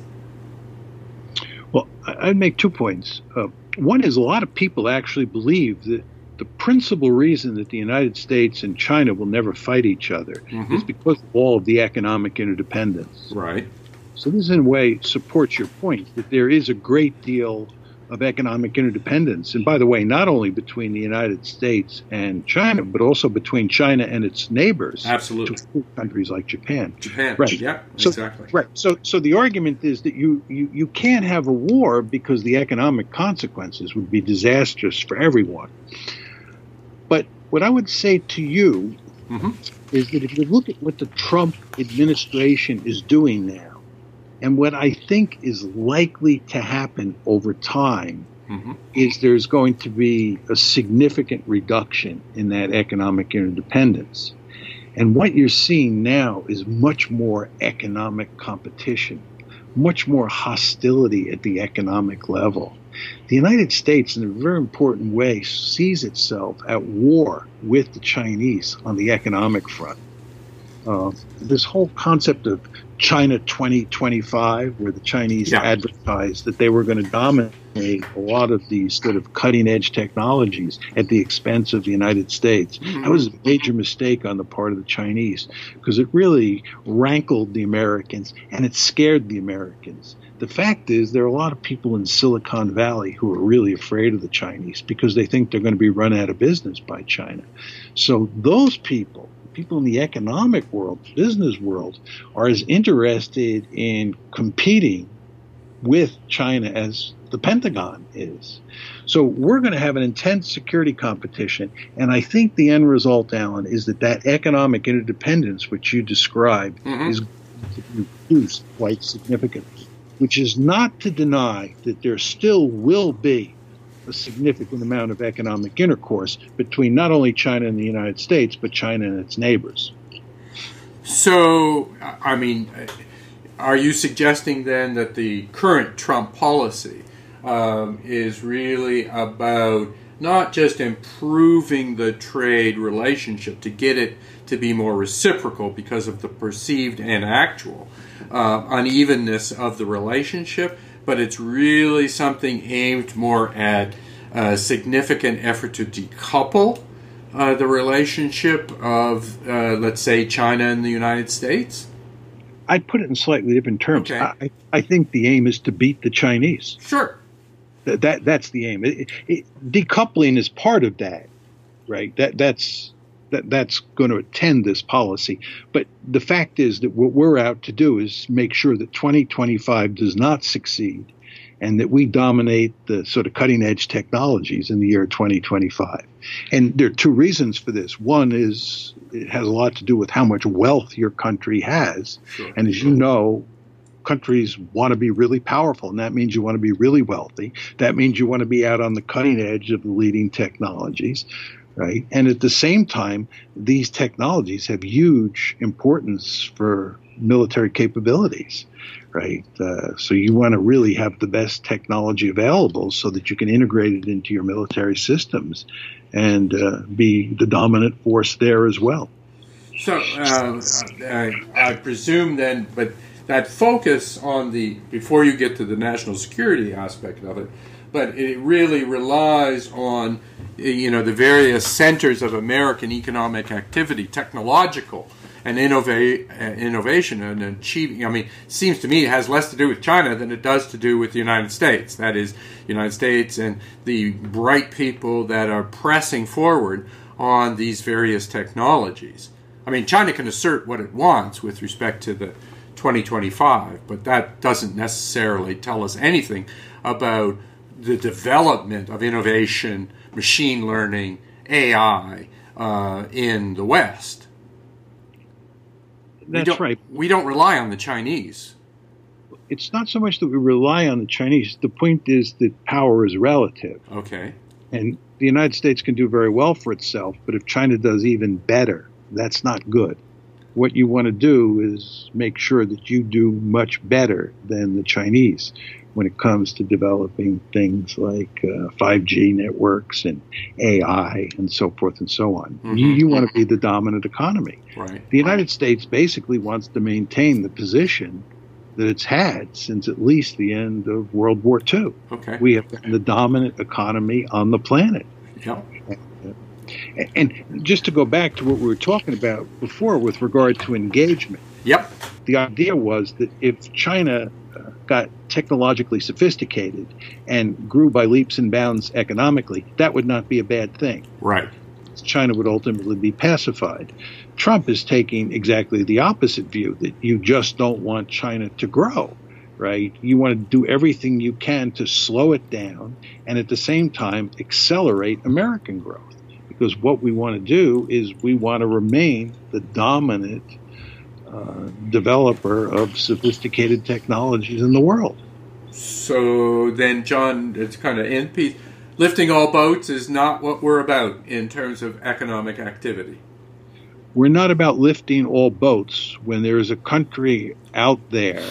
B: Well, I'd make two points. Uh, one is a lot of people actually believe that the principal reason that the United States and China will never fight each other mm-hmm. is because of all of the economic interdependence.
A: Right.
B: So this, in a way, supports your point that there is a great deal of economic interdependence. And by the way, not only between the United States and China, but also between China and its neighbors.
A: Absolutely.
B: Countries like Japan.
A: Japan.
B: Right.
A: Yeah,
B: so,
A: exactly.
B: Right. So so the argument is that you, you, you can't have a war because the economic consequences would be disastrous for everyone. But what I would say to you mm-hmm. is that if you look at what the Trump administration is doing now, and what I think is likely to happen over time, mm-hmm. is there's going to be a significant reduction in that economic interdependence. And what you're seeing now is much more economic competition, much more hostility at the economic level. The United States, in a very important way, sees itself at war with the Chinese on the economic front. Uh, this whole concept of China 2025, where the Chinese yeah. advertised that they were going to dominate a lot of these sort of cutting edge technologies at the expense of the United States. Mm-hmm. That was a major mistake on the part of the Chinese because it really rankled the Americans and it scared the Americans the fact is, there are a lot of people in Silicon Valley who are really afraid of the Chinese because they think they're going to be run out of business by China. So those people, people in the economic world, business world, are as interested in competing with China as the Pentagon is. So we're going to have an intense security competition, and I think the end result, Alan, is that that economic interdependence which you described mm-hmm. is going to be reduced quite significantly which is not to deny that there still will be a significant amount of economic intercourse between not only China and the United States, but China and its neighbors.
A: So, I mean, are you suggesting then that the current Trump policy um, is really about not just improving the trade relationship to get it to be more reciprocal because of the perceived and actual, uh, unevenness of the relationship, but it's really something aimed more at a significant effort to decouple uh, the relationship of, uh, let's say, China and the United States?
B: I'd put it in slightly different terms.
A: Okay.
B: I, I think the aim is to beat the Chinese.
A: Sure.
B: That, that that's the aim. It, it, decoupling is part of that, right? That that's that that's going to attend this policy. But the fact is that what we're out to do is make sure that 2025 does not succeed and that we dominate the sort of cutting edge technologies in the year 2025. And there are two reasons for this. One is it has a lot to do with how much wealth your country has. Sure. And as you know, countries want to be really powerful, and that means you want to be really wealthy. That means you want to be out on the cutting edge of the leading technologies, right? And at the same time, these technologies have huge importance for military capabilities, right? Uh, so you want to really have the best technology available so that you can integrate it into your military systems and uh, be the dominant force there as well.
A: So uh, I, I presume then, but that focus on the before you get to the national security aspect of it, but it really relies on you know the various centers of American economic activity, technological and uh, innovation and achieving. I mean, seems to me it has less to do with China than it does to do with the United States. That is, United States and the bright people that are pressing forward on these various technologies. I mean, China can assert what it wants with respect to the 2025, but that doesn't necessarily tell us anything about the development of innovation, machine learning, AI uh, in the West.
B: That's
A: we
B: right.
A: We don't rely on the Chinese.
B: It's not so much that we rely on the Chinese. The point is that power is relative.
A: Okay.
B: And the United States can do very well for itself, but if China does even better, that's not good what you want to do is make sure that you do much better than the Chinese when it comes to developing things like uh, 5G networks and AI and so forth and so on. Mm-hmm. You, you want to be the dominant economy.
A: Right.
B: The United States basically wants to maintain the position that it's had since at least the end of World War II.
A: Okay.
B: We have been the dominant economy on the planet.
A: Yep.
B: And just to go back to what we were talking about before with regard to engagement.
A: Yep.
B: The idea was that if China uh, got technologically sophisticated and grew by leaps and bounds economically, that would not be a bad thing.
A: Right.
B: China would ultimately be pacified. Trump is taking exactly the opposite view that you just don't want China to grow, right? You want to do everything you can to slow it down and at the same time accelerate American growth because what we want to do is we want to remain the dominant uh, developer of sophisticated technologies in the world.
A: So then, John, it's kind of in piece. Lifting all boats is not what we're about in terms of economic activity.
B: We're not about lifting all boats when there is a country out there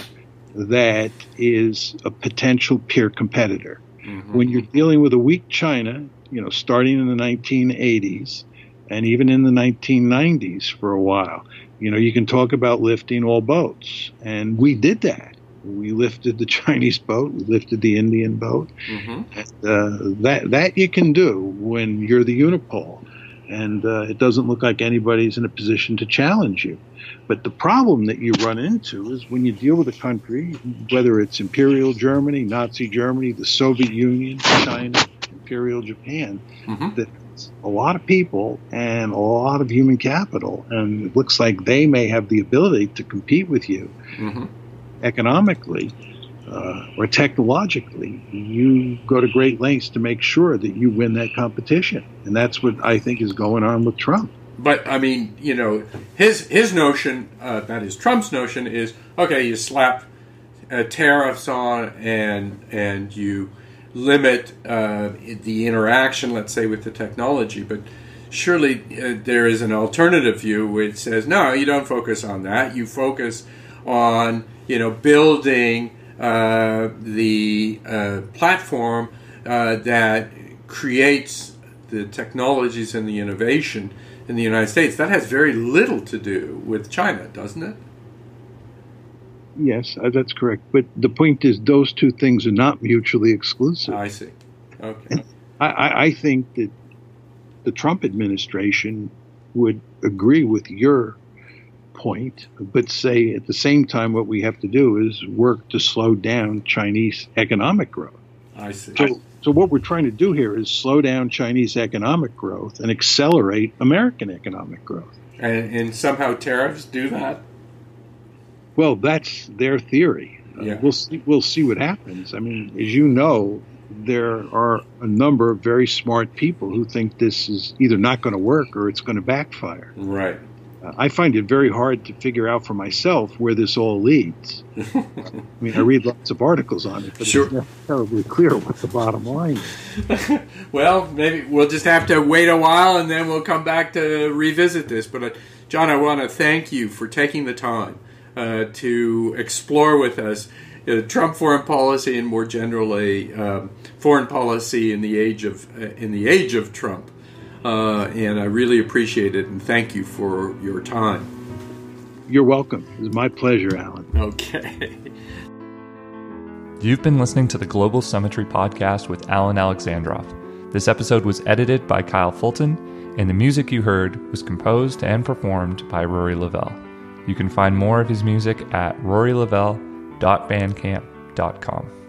B: that is a potential peer competitor. Mm-hmm. When you're dealing with a weak China you know, starting in the 1980s and even in the 1990s for a while. You know, you can talk about lifting all boats, and we did that. We lifted the [LAUGHS] Chinese boat, we lifted the Indian boat. Mm-hmm. And, uh, that that you can do when you're the unipole, and uh, it doesn't look like anybody's in a position to challenge you. But the problem that you run into is when you deal with a country, whether it's Imperial Germany, Nazi Germany, the Soviet Union, China, Imperial Japan mm-hmm. that a lot of people and a lot of human capital, and it looks like they may have the ability to compete with you mm-hmm. economically uh, or technologically. You go to great lengths to make sure that you win that competition, and that's what I think is going on with Trump.
A: But I mean, you know, his his notion, uh, that is Trump's notion, is okay. You slap uh, tariffs on, and and you limit uh, the interaction, let's say, with the technology. But surely uh, there is an alternative view which says, no, you don't focus on that. You focus on, you know, building uh, the uh, platform uh, that creates the technologies and the innovation in the United States. That has very little to do with China, doesn't it?
B: Yes, uh, that's correct. But the point is, those two things are not mutually exclusive.
A: I see. Okay.
B: I, I think that the Trump administration would agree with your point, but say at the same time, what we have to do is work to slow down Chinese economic growth.
A: I see.
B: So So what we're trying to do here is slow down Chinese economic growth and accelerate American economic growth.
A: And, and somehow tariffs do that.
B: Well, that's their theory. Uh,
A: Yeah.
B: Uh, we'll see. We'll see what happens. I mean, as you know, there are a number of very smart people who think this is either not going to work or it's going to backfire.
A: Right.
B: Uh, I find it very hard to figure out for myself where this all leads. [LAUGHS] I mean, I read lots of articles on it, but
A: Sure.
B: it's not terribly clear what the bottom line is. [LAUGHS]
A: Well, maybe we'll just have to wait a while and then we'll come back to revisit this. But, uh, John, I want to thank you for taking the time uh, to explore with us uh, Trump foreign policy and more generally um, foreign policy in the age of uh, in the age of Trump. Uh, and I really appreciate it and thank you for your time.
B: You're welcome. It's my pleasure, Alan.
A: Okay. [LAUGHS]
C: You've been listening to the Global Summitry podcast with Alan Alexandroff. This episode was edited by Kyle Fulton, and the music you heard was composed and performed by Rory Lavelle. You can find more of his music at rorylavelle.bandcamp.com.